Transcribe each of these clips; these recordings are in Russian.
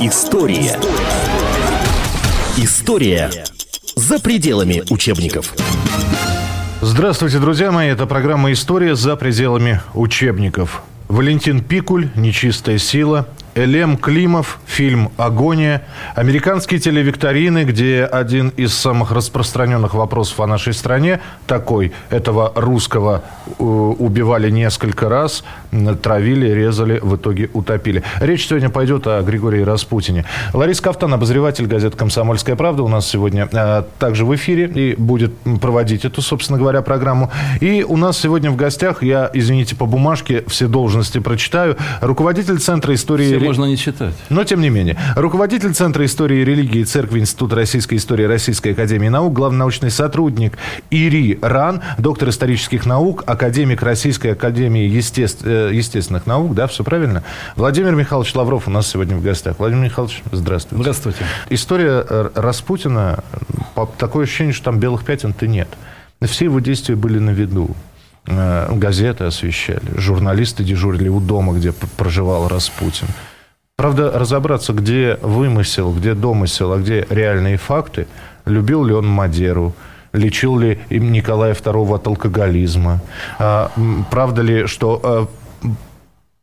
История. История за пределами учебников. Здравствуйте, друзья мои. Это программа «История за пределами учебников». Валентин Пикуль, «Нечистая сила», Элем Климов, фильм «Агония», американские телевикторины, где один из самых распространенных вопросов о нашей стране такой, этого русского э, убивали несколько раз, травили, резали, в итоге утопили. Речь сегодня пойдет о Григории Распутине. Лариса Кафтан, обозреватель газеты «Комсомольская правда», у нас сегодня э, также в эфире и будет проводить эту, собственно говоря, программу. И у нас сегодня в гостях, я, извините, по бумажке все должности прочитаю, руководитель Центра истории можно не читать. Но, тем не менее. Руководитель Центра истории и религии Церкви Института российской истории Российской академии наук, главный научный сотрудник ИРИ РАН, доктор исторических наук, академик Российской академии естеств... Э, естественных наук, да, все правильно? Владимир Михайлович Лавров у нас сегодня в гостях. Владимир Михайлович, здравствуйте. Здравствуйте. История э, Распутина, такое ощущение, что там белых пятен-то нет. Все его действия были на виду. Э, газеты освещали, журналисты дежурили у дома, где проживал Распутин. Правда, разобраться, где вымысел, где домысел, а где реальные факты, любил ли он Мадеру, лечил ли им Николая II от алкоголизма, а, правда ли, что а,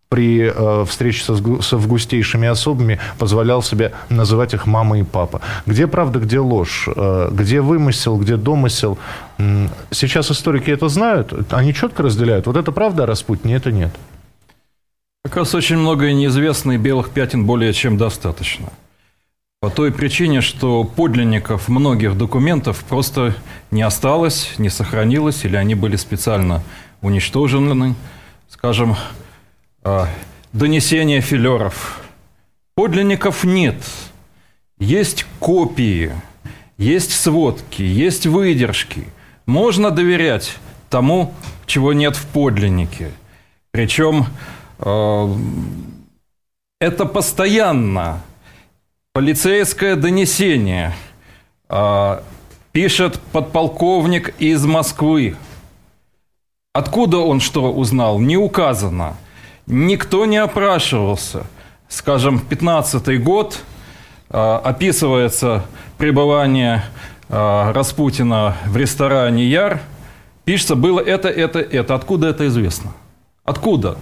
при э, встрече со, с августейшими особами позволял себе называть их мама и папа. Где правда, где ложь, э, где вымысел, где домысел. Сейчас историки это знают, они четко разделяют. Вот это правда о Распутине, это нет. Как раз очень много неизвестно, и белых пятен более чем достаточно. По той причине, что подлинников многих документов просто не осталось, не сохранилось, или они были специально уничтожены. Скажем, а, донесения филеров. Подлинников нет. Есть копии, есть сводки, есть выдержки. Можно доверять тому, чего нет в подлиннике. Причем это постоянно полицейское донесение э, пишет подполковник из Москвы. Откуда он что узнал, не указано. Никто не опрашивался. Скажем, 15-й год э, описывается пребывание Распутина в ресторане Яр. Пишется, было это, это, это. Откуда это известно? Откуда?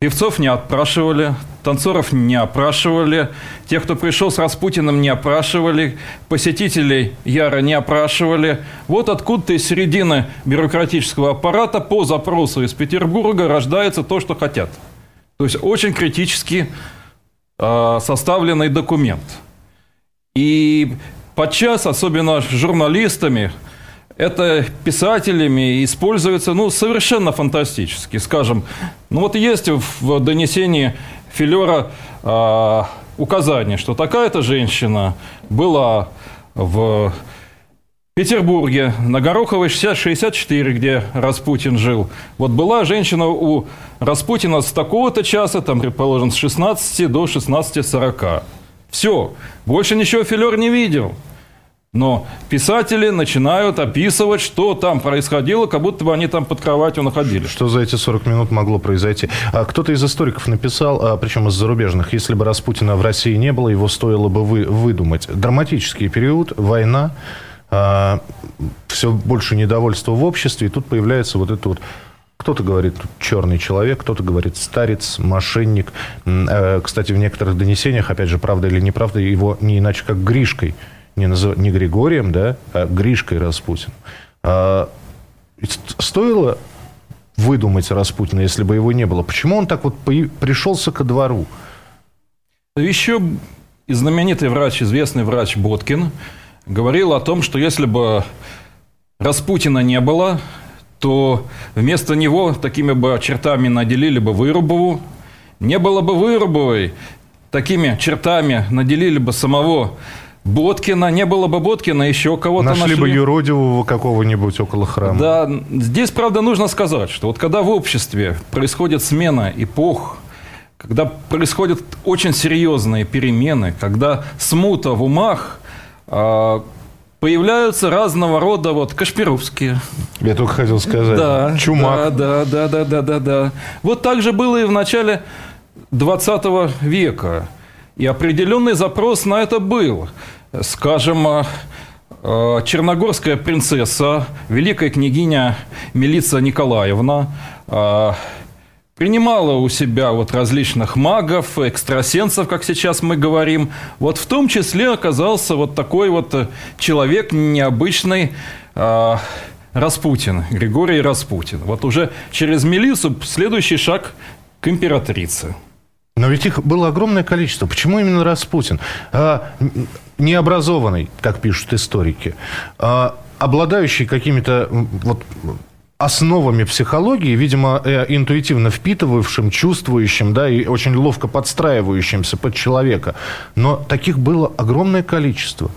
Певцов не опрашивали, танцоров не опрашивали, тех, кто пришел с Распутиным, не опрашивали, посетителей Яра не опрашивали. Вот откуда-то из середины бюрократического аппарата по запросу из Петербурга рождается то, что хотят. То есть очень критически э, составленный документ. И подчас, особенно журналистами, это писателями используется ну, совершенно фантастически. Скажем, ну вот есть в донесении Филера э, указание, что такая-то женщина была в Петербурге, на Гороховой 60, 64, где Распутин жил. Вот была женщина у Распутина с такого-то часа, там, предположим, с 16 до 16.40. Все. Больше ничего Филер не видел. Но писатели начинают описывать, что там происходило, как будто бы они там под кроватью находились. Что за эти 40 минут могло произойти? А кто-то из историков написал, а, причем из зарубежных, если бы Распутина в России не было, его стоило бы вы, выдумать. Драматический период, война, а, все больше недовольства в обществе, и тут появляется вот это вот кто-то говорит черный человек, кто-то говорит старец, мошенник. Э, кстати, в некоторых донесениях, опять же, правда или неправда, его не иначе как Гришкой не, назов... не Григорием, да, а Гришкой Распутин. А, стоило выдумать Распутина, если бы его не было? Почему он так вот пришелся ко двору? Еще и знаменитый врач, известный врач Боткин, говорил о том, что если бы Распутина не было, то вместо него такими бы чертами наделили бы Вырубову. Не было бы Вырубовой, такими чертами наделили бы самого Боткина, не было бы Боткина, еще кого-то нашли. Нашли бы юродивого какого-нибудь около храма. Да, здесь, правда, нужно сказать, что вот когда в обществе происходит смена эпох, когда происходят очень серьезные перемены, когда смута в умах, а, появляются разного рода вот Кашпировские. Я только хотел сказать. Да, Чумак. Да, да, да, да, да, да. Вот так же было и в начале 20 века. И определенный запрос на это был. Скажем, э, э, черногорская принцесса, великая княгиня Милица Николаевна, э, принимала у себя вот различных магов, экстрасенсов, как сейчас мы говорим. Вот в том числе оказался вот такой вот человек необычный, Распутин, Григорий Распутин. Вот уже через Мелису следующий шаг к императрице. Но ведь их было огромное количество. Почему именно Распутин? Необразованный, как пишут историки, а, обладающий какими-то вот, основами психологии, видимо, э, интуитивно впитывавшим, чувствующим, да, и очень ловко подстраивающимся под человека. Но таких было огромное количество.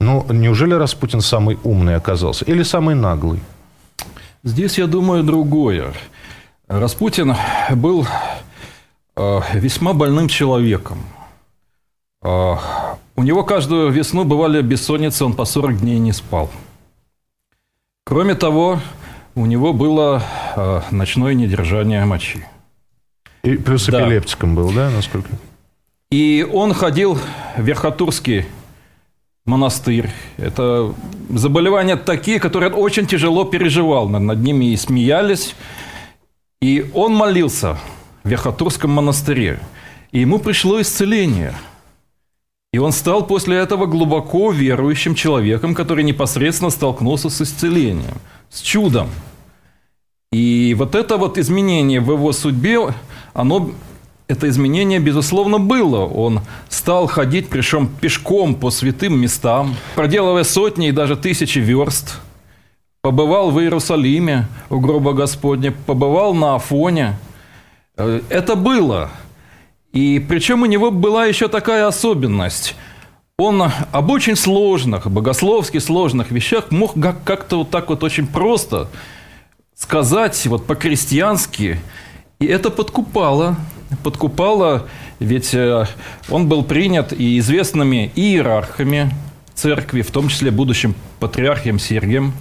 Ну, неужели Распутин самый умный оказался? Или самый наглый? Здесь, я думаю, другое. Распутин был э, весьма больным человеком. У него каждую весну бывали бессонницы, он по 40 дней не спал. Кроме того, у него было э, ночное недержание мочи. И плюс да. эпилептиком был, да, насколько? И он ходил в Верхотурский монастырь. Это заболевания такие, которые он очень тяжело переживал. Над ними и смеялись. И он молился в Верхотурском монастыре. И ему пришло исцеление. И он стал после этого глубоко верующим человеком, который непосредственно столкнулся с исцелением, с чудом. И вот это вот изменение в его судьбе, оно это изменение, безусловно, было. Он стал ходить, причем пешком по святым местам, проделывая сотни и даже тысячи верст. Побывал в Иерусалиме у гроба Господня, побывал на Афоне. Э, это было. И причем у него была еще такая особенность. Он об очень сложных, богословски сложных вещах мог как-то вот так вот очень просто сказать вот по-крестьянски, и это подкупало подкупала, ведь э, он был принят и известными иерархами церкви, в том числе будущим патриархом Сергием.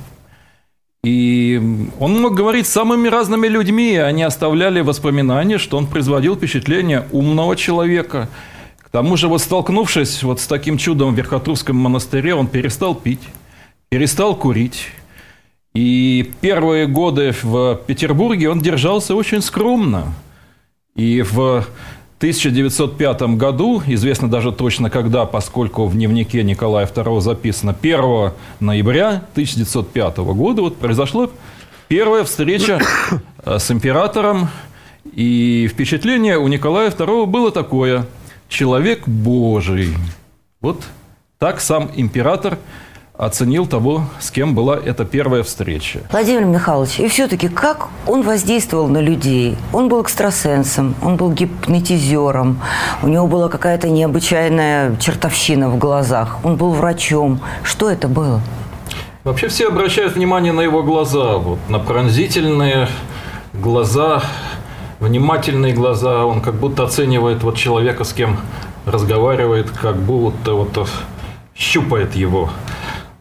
И он мог говорить с самыми разными людьми, и они оставляли воспоминания, что он производил впечатление умного человека. К тому же, вот столкнувшись вот с таким чудом в Верхотурском монастыре, он перестал пить, перестал курить. И первые годы в Петербурге он держался очень скромно – и в 1905 году, известно даже точно когда, поскольку в дневнике Николая II записано 1 ноября 1905 года, вот произошла первая встреча э, с императором, и впечатление у Николая II было такое – человек Божий. Вот так сам император оценил того, с кем была эта первая встреча. Владимир Михайлович, и все-таки как он воздействовал на людей? Он был экстрасенсом, он был гипнотизером, у него была какая-то необычайная чертовщина в глазах, он был врачом. Что это было? Вообще все обращают внимание на его глаза, вот, на пронзительные глаза, внимательные глаза. Он как будто оценивает вот человека, с кем разговаривает, как будто вот щупает его.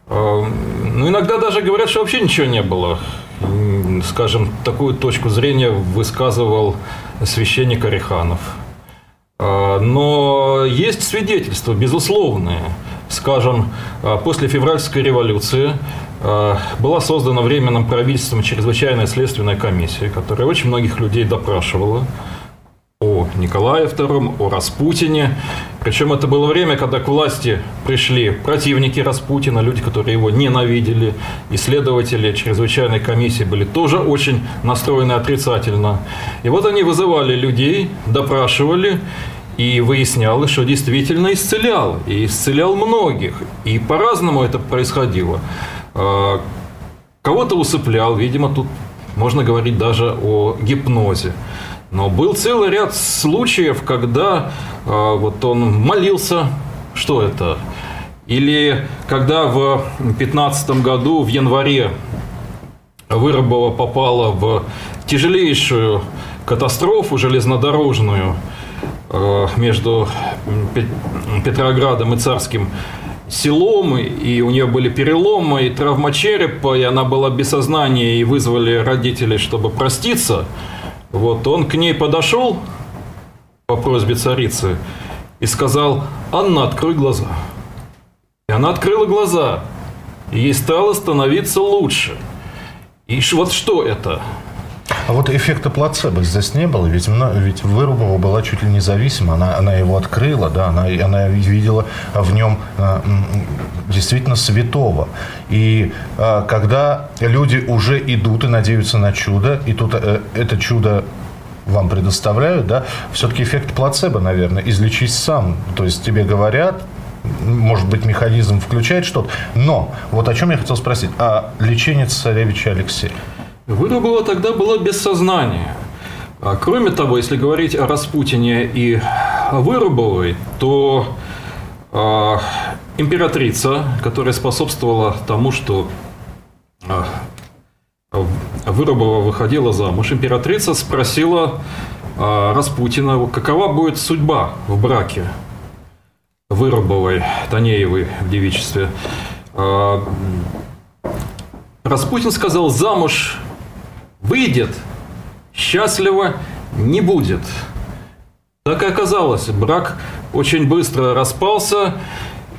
Ну, иногда даже говорят, что вообще ничего не было. Скажем, такую точку зрения высказывал священник Ореханов. А, но есть свидетельства, безусловные. Скажем, а, после февральской революции была создана временным правительством чрезвычайная следственная комиссия, которая очень многих людей допрашивала о Николае II, о Распутине. Причем это было время, когда к власти пришли противники Распутина, люди, которые его ненавидели. Исследователи чрезвычайной комиссии были тоже очень настроены отрицательно. И вот они вызывали людей, допрашивали, и выяснялось, что действительно исцелял. И исцелял многих. И по-разному это происходило. А, кого-то усыплял, видимо, тут можно говорить даже о гипнозе. Но был целый ряд случаев, когда э, вот он молился, что это? Или когда в 15 году, в январе, Вырубова попала в тяжелейшую катастрофу железнодорожную э, между Петроградом и Царским селом, и у нее были переломы и травма черепа, и она была без сознания, и вызвали родителей, чтобы проститься – вот он к ней подошел по просьбе царицы и сказал, Анна, открой глаза. И она открыла глаза, и ей стало становиться лучше. И вот что это? А вот эффекта плацебо здесь не было, ведь, ведь Вырубова была чуть ли независима, она, она его открыла, да, она, она видела в нем а, действительно святого. И а, когда люди уже идут и надеются на чудо, и тут а, это чудо вам предоставляют, да, все-таки эффект плацебо, наверное, излечись сам. То есть тебе говорят, может быть, механизм включает что-то. Но вот о чем я хотел спросить. А лечение царевича Алексея? Вырубова тогда было без сознания. А кроме того, если говорить о Распутине и Вырубовой, то э, императрица, которая способствовала тому, что э, Вырубова выходила замуж, императрица спросила э, Распутина, какова будет судьба в браке Вырубовой, Танеевой в девичестве. Э, Распутин сказал, замуж выйдет, счастливо не будет. Так и оказалось, брак очень быстро распался,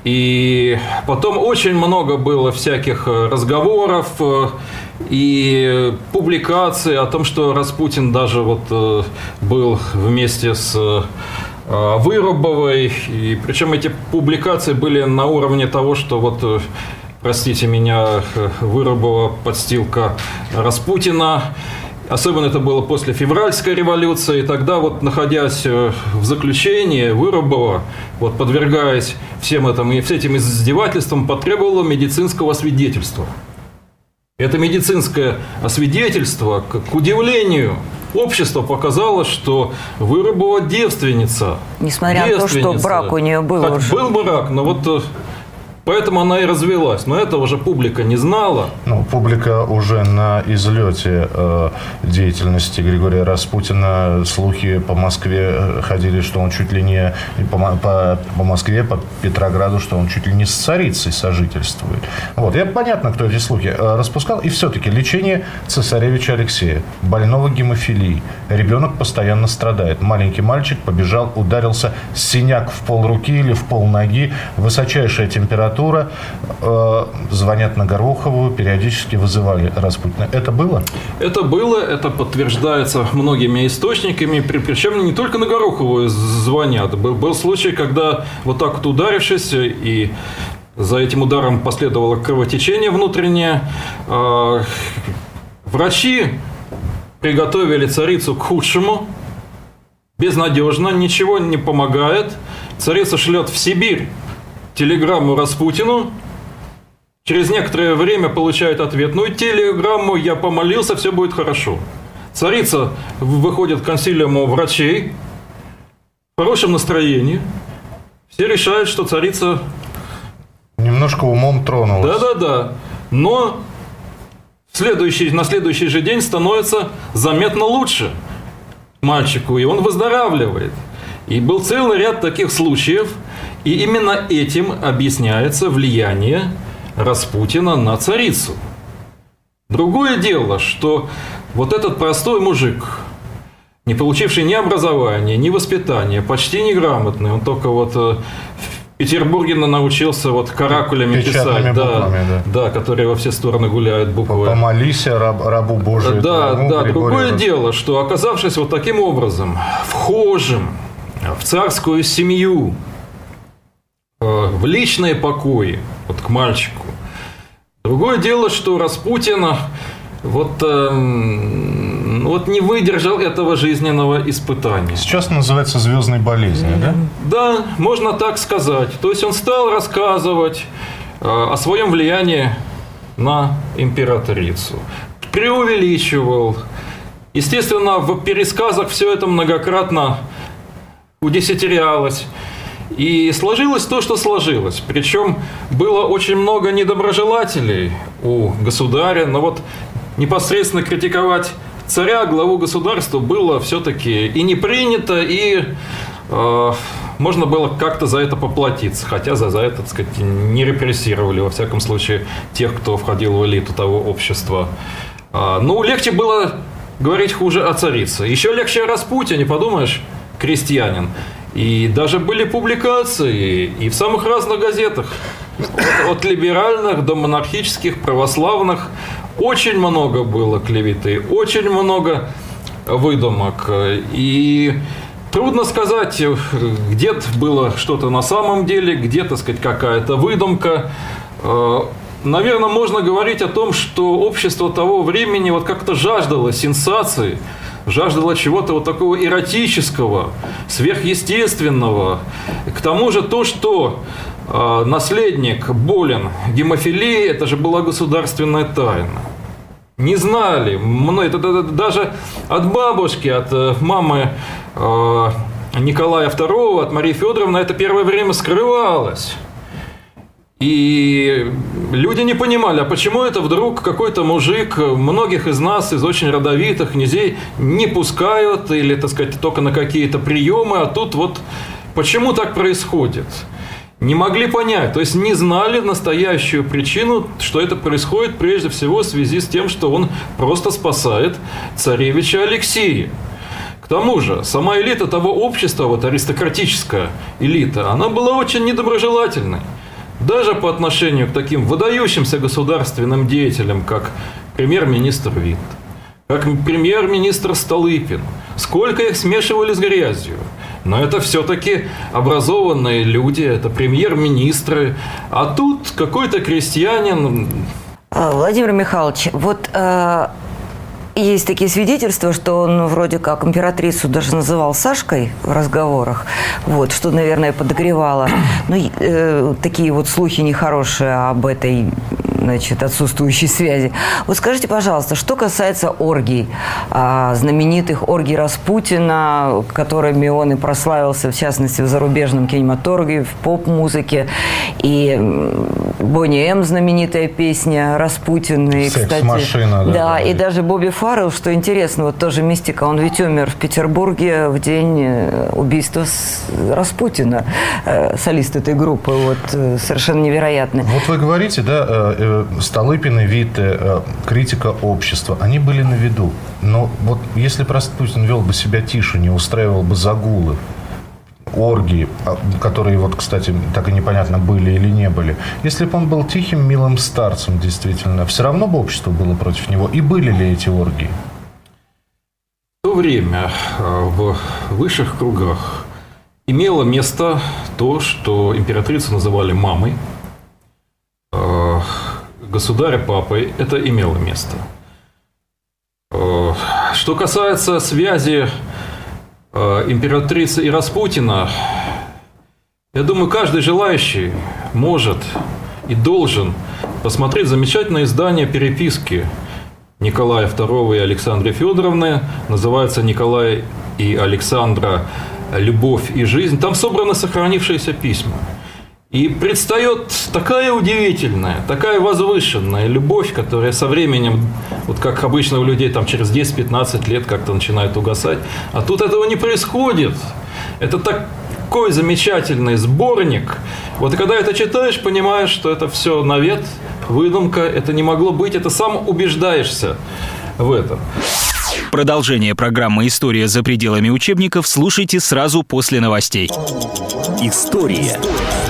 и потом очень много было всяких э, разговоров э, и публикаций о том, что Распутин даже вот э, был вместе с Вырубовой. И причем эти публикации были на уровне того, что вот простите меня, Вырубова подстилка Распутина. Особенно это было после февральской революции. И тогда вот, находясь э, в заключении, Вырубова, вот, подвергаясь всем этим, и всем этим издевательствам, потребовала медицинского свидетельства. Это медицинское освидетельство, к удивлению, общество показало, что Вырубова девственница. Несмотря девственница. на то, что брак у нее был Хоть уже. Был брак, но вот э, Поэтому она и развелась. Но этого же публика не знала. Ну, публика уже на излете э, деятельности Григория Распутина. Слухи по Москве э, ходили, что он чуть ли не по, по, по Москве, по Петрограду, что он чуть ли не с царицей сожительствует. Вот. Я понятно, кто эти слухи э, распускал. И все-таки лечение цесаревича Алексея, больного гемофилии. Ребенок постоянно страдает. Маленький мальчик побежал, ударился, синяк в пол руки или в пол ноги, высочайшая температура температура, э, звонят на Горохову, периодически вызывали Распутина. Это было? Это было, это подтверждается многими источниками, причем не только на Горохову звонят. Был, был случай, когда вот так вот ударившись и за этим ударом последовало кровотечение внутреннее, э, врачи приготовили царицу к худшему, безнадежно, ничего не помогает. Царица шлет в Сибирь телеграмму Распутину, через некоторое время получает ответную телеграмму «Я помолился, все будет хорошо». Царица выходит к консилиуму врачей в хорошем настроении. Все решают, что царица... Немножко умом тронулась. Да-да-да. Но следующий, на следующий же день становится заметно лучше мальчику, и он выздоравливает. И был целый ряд таких случаев – и именно этим объясняется влияние Распутина на царицу. Другое дело, что вот этот простой мужик, не получивший ни образования, ни воспитания, почти неграмотный, он только вот э, в Петербурге научился вот каракулями писать, да, да. да, которые во все стороны гуляют буквы. Помолись раб, рабу Божию. Да, твоему, да. Другое дело, что оказавшись вот таким образом вхожим в царскую семью, в личные покои, вот к мальчику. Другое дело, что Распутин вот, э, вот не выдержал этого жизненного испытания. Сейчас называется звездной болезнью, да? Да, можно так сказать. То есть он стал рассказывать э, о своем влиянии на императрицу. Преувеличивал. Естественно, в пересказах все это многократно удесятерялось. И сложилось то, что сложилось. Причем было очень много недоброжелателей у государя, но вот непосредственно критиковать царя, главу государства было все-таки и не принято, и э, можно было как-то за это поплатиться. Хотя за, за это, так сказать, не репрессировали, во всяком случае, тех, кто входил в элиту того общества. Э, ну, легче было говорить хуже о царице. Еще легче о Распутине, подумаешь, крестьянин. И даже были публикации и в самых разных газетах. От либеральных до монархических, православных. Очень много было клеветы, очень много выдумок. И трудно сказать, где-то было что-то на самом деле, где, то сказать, какая-то выдумка. Э, Наверное, можно говорить о том, что общество того времени вот как-то жаждало сенсации, жаждало чего-то вот такого эротического, сверхъестественного. К тому же то, что э, наследник болен гемофилией, это же была государственная тайна. Не знали, это, это, даже от бабушки, от э, мамы э, Николая II, от Марии Федоровны это первое время скрывалось. И люди не понимали, а почему это вдруг какой-то мужик, многих из нас, из очень родовитых князей, не пускают или, так сказать, только на какие-то приемы, а тут вот почему так происходит? Не могли понять, то есть не знали настоящую причину, что это происходит прежде всего в связи с тем, что он просто спасает царевича Алексея. К тому же, сама элита того общества, вот аристократическая элита, она была очень недоброжелательной даже по отношению к таким выдающимся государственным деятелям, как премьер-министр Вит, как премьер-министр Столыпин. Сколько их смешивали с грязью. Но это все-таки образованные люди, это премьер-министры. А тут какой-то крестьянин... А, Владимир Михайлович, вот э, есть такие свидетельства, что он вроде как императрицу даже называл Сашкой в разговорах, вот, что, наверное, подогревало. Но ну, э, такие вот слухи нехорошие об этой значит, отсутствующей связи. Вот скажите, пожалуйста, что касается оргий, а, знаменитых оргий Распутина, которыми он и прославился, в частности, в зарубежном кинематографе, в поп-музыке, и Бонни М, знаменитая песня Распутин, и, кстати, машина, да, да, и даже Бобби Фаррелл, что интересно, вот тоже мистика, он ведь умер в Петербурге в день э, убийства Распутина, э, солист этой группы, вот э, совершенно невероятный. Вот вы говорите, да, Столыпин и Витте, критика общества, они были на виду. Но вот если Распутин вел бы себя тише, не устраивал бы загулы, оргии, а, которые вот, кстати, так и непонятно, были или не были. Если бы он был тихим, милым старцем, действительно, все равно бы общество было против него. И были ли эти оргии? В то время а, в высших кругах имело место то, что императрицу называли мамой, государя папой, это имело место. Что касается связи Э, императрицы и Распутина, я думаю, каждый желающий может и должен посмотреть замечательное издание переписки Николая II и Александры Федоровны. Называется «Николай и Александра. Любовь и жизнь». Там собраны сохранившиеся письма – и предстает такая удивительная, такая возвышенная любовь, которая со временем, вот как обычно у людей там через 10-15 лет как-то начинает угасать. А тут этого не происходит. Это такой замечательный сборник. Вот когда это читаешь, понимаешь, что это все навет, выдумка, это не могло быть, это сам убеждаешься в этом. Продолжение программы «История за пределами учебников» слушайте сразу после новостей. История. История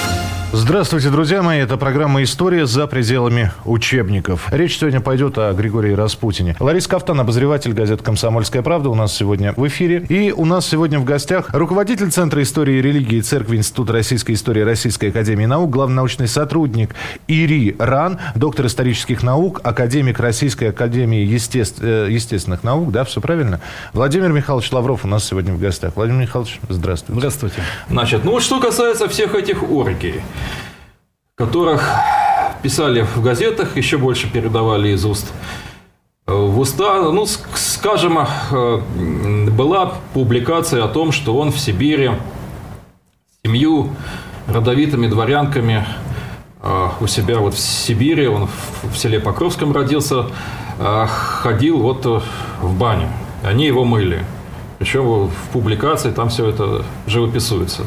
Здравствуйте, друзья мои. Это программа «История за пределами учебников». Речь сегодня пойдет о Григории Распутине. Лариса Кафтан, обозреватель газеты «Комсомольская правда» у нас сегодня в эфире. И у нас сегодня в гостях руководитель Центра истории и религии Церкви Института российской истории Российской академии наук, главный научный сотрудник ИРИ РАН, доктор исторических наук, академик Российской академии естеств... Э, естественных наук. Да, все правильно? Владимир Михайлович Лавров у нас сегодня в гостях. Владимир Михайлович, здравствуйте. Здравствуйте. Значит, ну что касается всех этих оргий которых писали в газетах, еще больше передавали из уст в уста. Ну, скажем, э, была публикация о том, что он в Сибири семью родовитыми дворянками э, у себя вот в Сибири, он в селе Покровском родился, э, ходил вот в баню. Они его мыли. Причем в публикации там все это живописуется.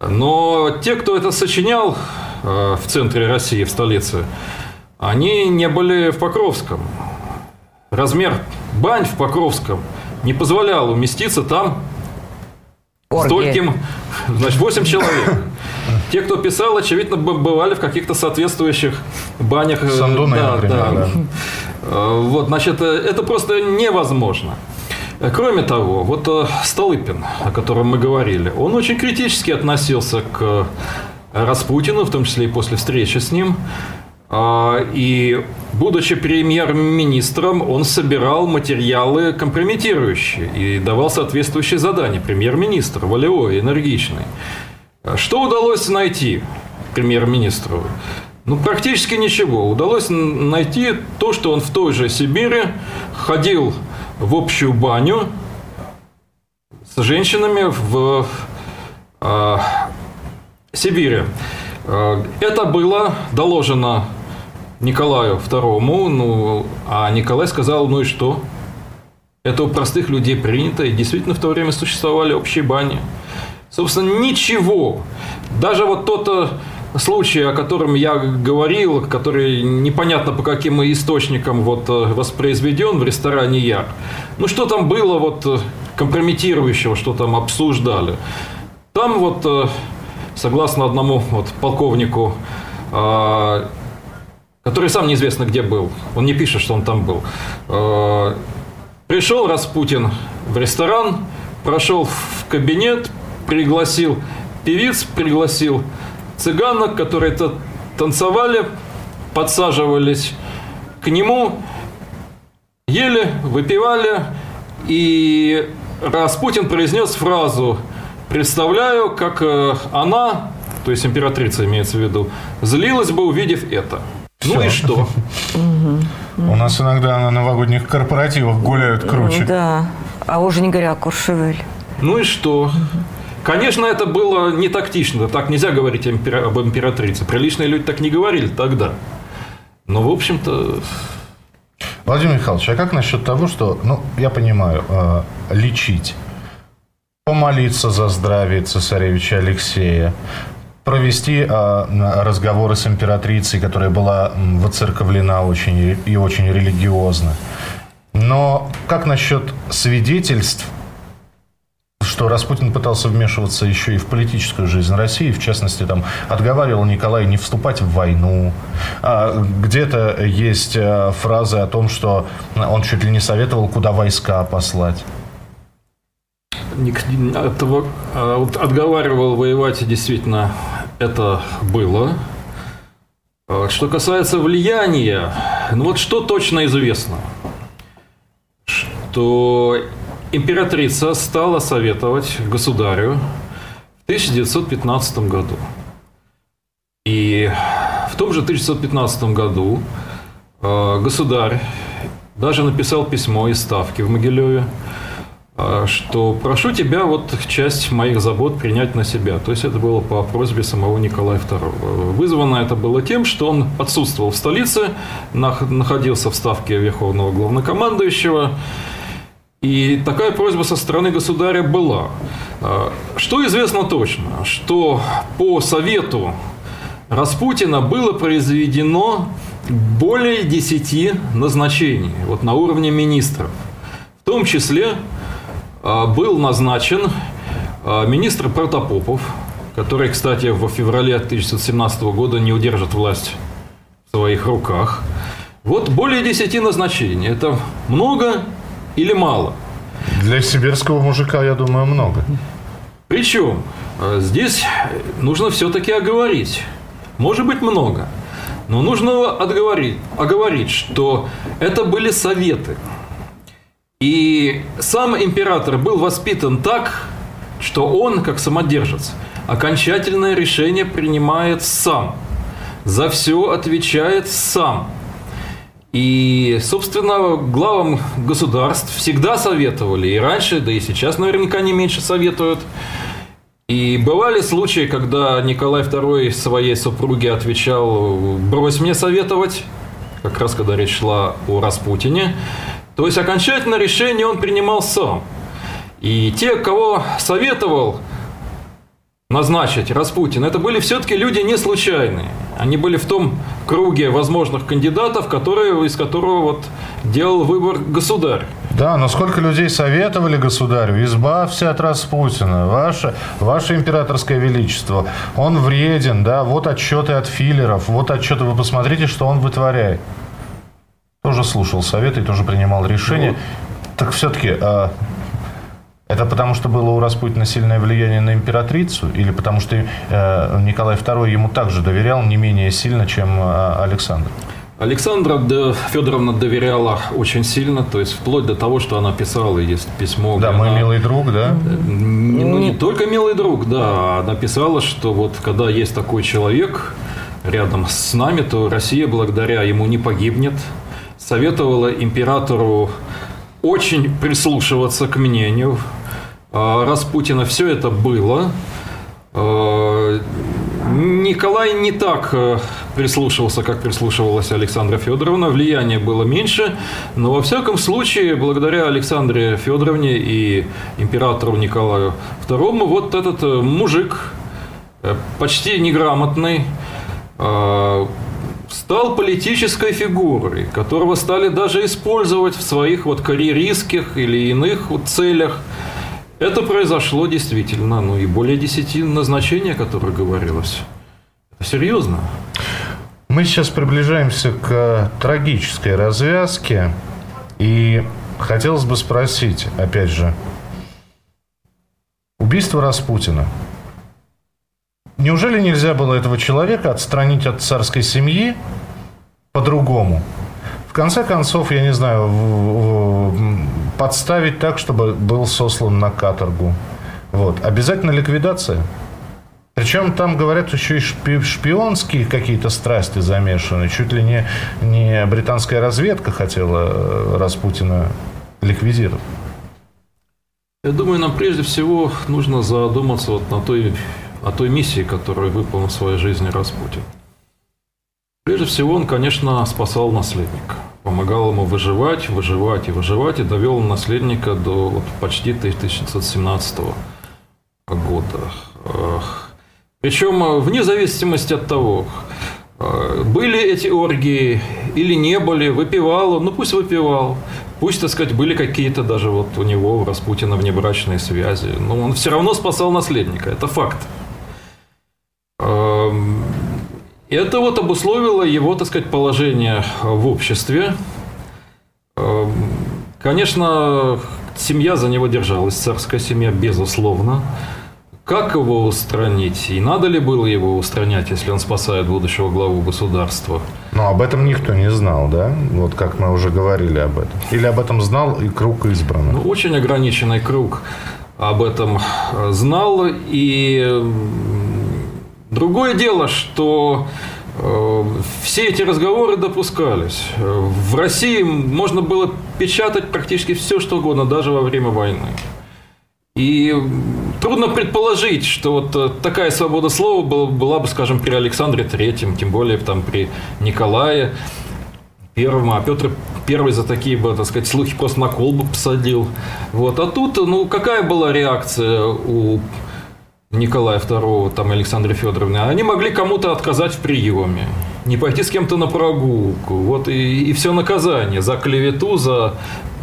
Но те, кто это сочинял, Э, в центре России, в столице, они не были в Покровском. Размер бань в Покровском не позволяла уместиться там Оргии. стольким, значит, 8 человек. Те, кто писал, очевидно, бывали в каких-то соответствующих банях. э, Сандуны, да, например, да. да. Э, Вот, значит, это просто невозможно. Э, Кроме того, вот э, Столыпин, о котором мы говорили, он очень критически относился к Распутину, в том числе и после встречи с ним. А, И, будучи премьер-министром, он собирал материалы компрометирующие и давал соответствующие задания. Премьер-министр, волевой, энергичный. Что удалось найти премьер-министру? Ну, практически ничего. Удалось найти то, что он в той же Сибири ходил в общую баню с женщинами в э, Сибири. Э, Это было доложено Николаю II, ну, а Николай сказал, ну и что? Это у простых людей принято, и действительно в то время существовали общие бани. Собственно, ничего. Даже вот тот э, случай, о котором я говорил, который непонятно по каким источникам вот э, воспроизведен в ресторане Яр. Ну, что там было вот э, компрометирующего, что там обсуждали? Там вот, э, согласно одному вот полковнику, э, который сам неизвестно где был, он не пишет, что он там был, э, Пришел Распутин в ресторан, прошел в кабинет, пригласил певиц, пригласил цыганок, которые то танцевали, подсаживались к нему, ели, выпивали, и Распутин произнес фразу «Представляю, как э, она, то есть императрица имеется в виду, злилась бы, увидев это». Ну Всё. и что? У нас иногда на новогодних корпоративах гуляют круче. Да. А уже не говоря о Куршевель. Ну и что? Конечно, это было не тактично. Так нельзя говорить об императрице. Приличные люди так не говорили тогда. Но, в общем-то, Владимир Михайлович, а как насчет того, что, ну, я понимаю, э, лечить, помолиться за здравие цесаревича Алексея, провести э, разговоры с императрицей, которая была воцерковлена очень и очень религиозно. Но как насчет свидетельств, что Распутин пытался вмешиваться еще и в политическую жизнь России, в частности, там отговаривал Николая не вступать в войну. А, где-то есть э, фразы о том, что он чуть ли не советовал, куда войска послать. этого, а, вот отговаривал воевать действительно это было. А, Что касается влияния, ну вот что точно известно? Что императрица стала советовать государю в 1915 году. И в том же 1915 году э, государь даже написал письмо из Ставки в Могилеве, э, что прошу тебя вот часть моих забот принять на себя. То есть это было по просьбе самого Николая II. Вызвано это было тем, что он отсутствовал в столице, нах- находился в Ставке Верховного Главнокомандующего, и такая просьба со стороны государя была. А, Что известно точно? Что по совету Распутина было произведено более 10 назначений вот на уровне министров. В том числе а, был назначен а, министр Протопопов, который, кстати, в феврале 1917 года не удержит власть в своих руках. Вот более 10 назначений. Это много или мало? Для сибирского мужика, я думаю, много. Причем э, здесь нужно все-таки оговорить. Может быть много. Но нужно отговорить, оговорить, что это были советы. И сам император был воспитан так, что он, как самодержец, окончательное решение принимает сам. За все отвечает сам. И, собственно, главам государств всегда советовали. И раньше, да и сейчас наверняка не меньше советуют. И бывали случаи, когда Николай II своей супруге отвечал «брось мне советовать», как раз когда речь шла о Распутине. То есть окончательное решение он принимал сам. И те, кого советовал назначить Распутин, это были все-таки люди не случайные. Они были в том круге возможных кандидатов, которые, из которого вот делал выбор государь. Да, но сколько людей советовали государю, избавься от Распутина, ваше, ваше императорское величество, он вреден, да, вот отчеты от филлеров, вот отчеты, вы посмотрите, что он вытворяет. Тоже слушал советы и тоже принимал решения. Ну, так все-таки, а, это потому, что было у Распутина сильное влияние на императрицу, или потому что э, Николай II ему также доверял не менее сильно, чем э, Александр? Александра Федоровна доверяла очень сильно, то есть вплоть до того, что она писала, есть письмо. Да, мой она... милый друг, да? Не, ну, не только милый друг, да. Она писала, что вот когда есть такой человек рядом с нами, то Россия благодаря ему не погибнет. Советовала императору очень прислушиваться к мнению а, Распутина. Все это было. А, Николай не так э, прислушивался, как прислушивалась Александра Федоровна. Влияние было меньше, но во всяком случае, благодаря Александре Федоровне и императору Николаю II, вот этот э, мужик, э, почти неграмотный, стал политической фигурой, которого стали даже использовать в своих вот карьеристских или иных целях. Это произошло действительно, ну и более десяти назначений, о которых говорилось. Серьезно. Мы сейчас приближаемся к трагической развязке. И хотелось бы спросить, опять же, убийство Распутина. Неужели нельзя было этого человека отстранить от царской семьи по-другому? В конце концов, я не знаю, подставить так, чтобы был сослан на каторгу. Вот. Обязательно ликвидация. Причем там, говорят, еще и шпионские какие-то страсти замешаны. Чуть ли не, не британская разведка хотела э, Распутина ликвидировать. Я думаю, нам прежде всего нужно задуматься вот на той, о той миссии, которую выполнил в своей жизни Распутин. Прежде всего, он, конечно, спасал наследника. Помогал ему выживать, выживать и выживать, и довел наследника до вот, почти 1917 года. Причем э, вне зависимости от того, э, были эти оргии или не были, выпивал он, ну пусть выпивал, пусть, так сказать, были какие-то даже вот у него, у Распутина, внебрачные связи, но он все равно спасал наследника, это факт. Это вот обусловило его, так сказать, положение в обществе. Эм, конечно, семья за него держалась, царская семья, безусловно. Как его устранить? И надо ли было его устранять, если он спасает будущего главу государства? Но об этом никто не знал, да? Вот как мы уже говорили об этом. Или об этом знал и круг избранных? Ну, очень ограниченный круг об этом знал. И Другое дело, что э, все эти разговоры допускались. В России можно было печатать практически все, что угодно, даже во время войны. И трудно предположить, что вот э, такая свобода слова была, была бы, скажем, при Александре Третьем, тем более там при Николае Первом, а Петр Первый за такие бы, так сказать, слухи просто на колбу посадил. Вот. А тут, ну, какая была реакция у Николая II, там, Александры Федоровны, они могли кому-то отказать в приеме, не пойти с кем-то на прогулку. Вот и, и все наказание за клевету, за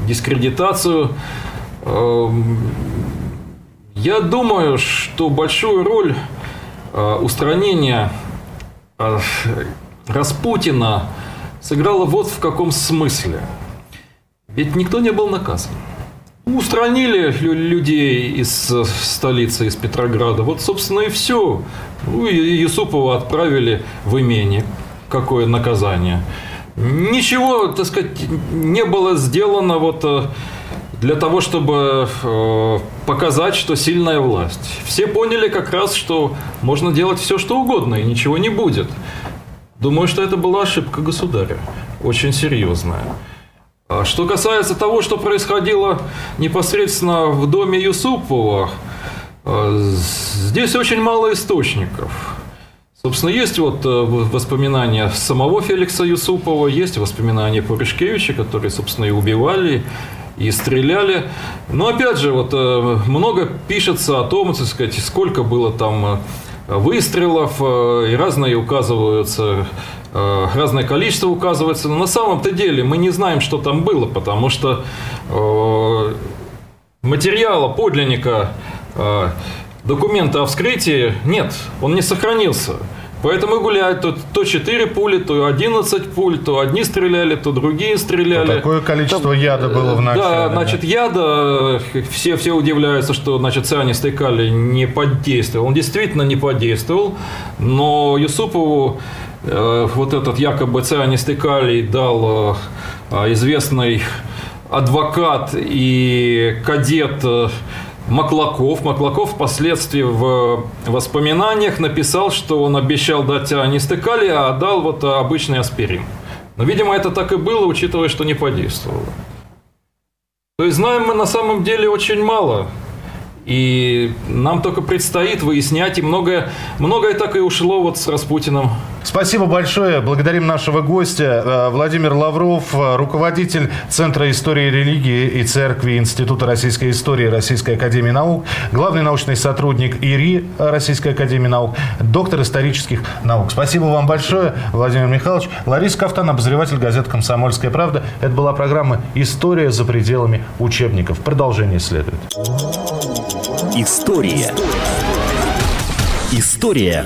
дискредитацию. Эм, я думаю, что большую роль э, устранения э, Распутина сыграло вот в каком смысле. Ведь никто не был наказан. Устранили людей из э, столицы, из Петрограда. Вот, собственно, и все. Ну, Юсупова отправили в имение. Какое наказание. Ничего, так сказать, не было сделано вот э, для того, чтобы э, показать, что сильная власть. Все поняли как раз, что можно делать все, что угодно, и ничего не будет. Думаю, что это была ошибка государя. Очень серьезная. А что касается того, что происходило непосредственно в доме Юсупова, э, здесь очень мало источников. Собственно, есть вот э, воспоминания самого Феликса Юсупова, есть воспоминания Пуришкевича, которые, собственно, и убивали, и стреляли. Но опять же, вот э, много пишется о том, так сказать, сколько было там выстрелов, и разные указываются разное количество указывается. Но на самом-то деле мы не знаем, что там было, потому что материала, подлинника, документа о вскрытии нет, он не сохранился. Поэтому гуляют то, то 4 пули, то 11 пуль, то одни стреляли, то другие стреляли. такое количество яда было в начале. Да, значит, яда, все, все удивляются, что, значит, цианистый калий не подействовал. Он действительно не подействовал, но Юсупову э, вот этот якобы цианистый калий дал э, известный адвокат и кадет э, Маклаков. Маклаков впоследствии в воспоминаниях написал, что он обещал дать анистекали, а дал вот обычный аспирин. Но, видимо, это так и было, учитывая, что не подействовало. То есть знаем мы на самом деле очень мало. И нам только предстоит выяснять, и многое, многое так и ушло вот с Распутиным Спасибо большое. Благодарим нашего гостя. Э, Владимир Лавров, э, руководитель Центра истории религии и церкви Института российской истории Российской академии наук, главный научный сотрудник ИРИ Российской академии наук, доктор исторических наук. Спасибо вам большое, Владимир Михайлович. Лариса Кафтан, обозреватель газеты «Комсомольская правда». Это была программа «История за пределами учебников». Продолжение следует. История. История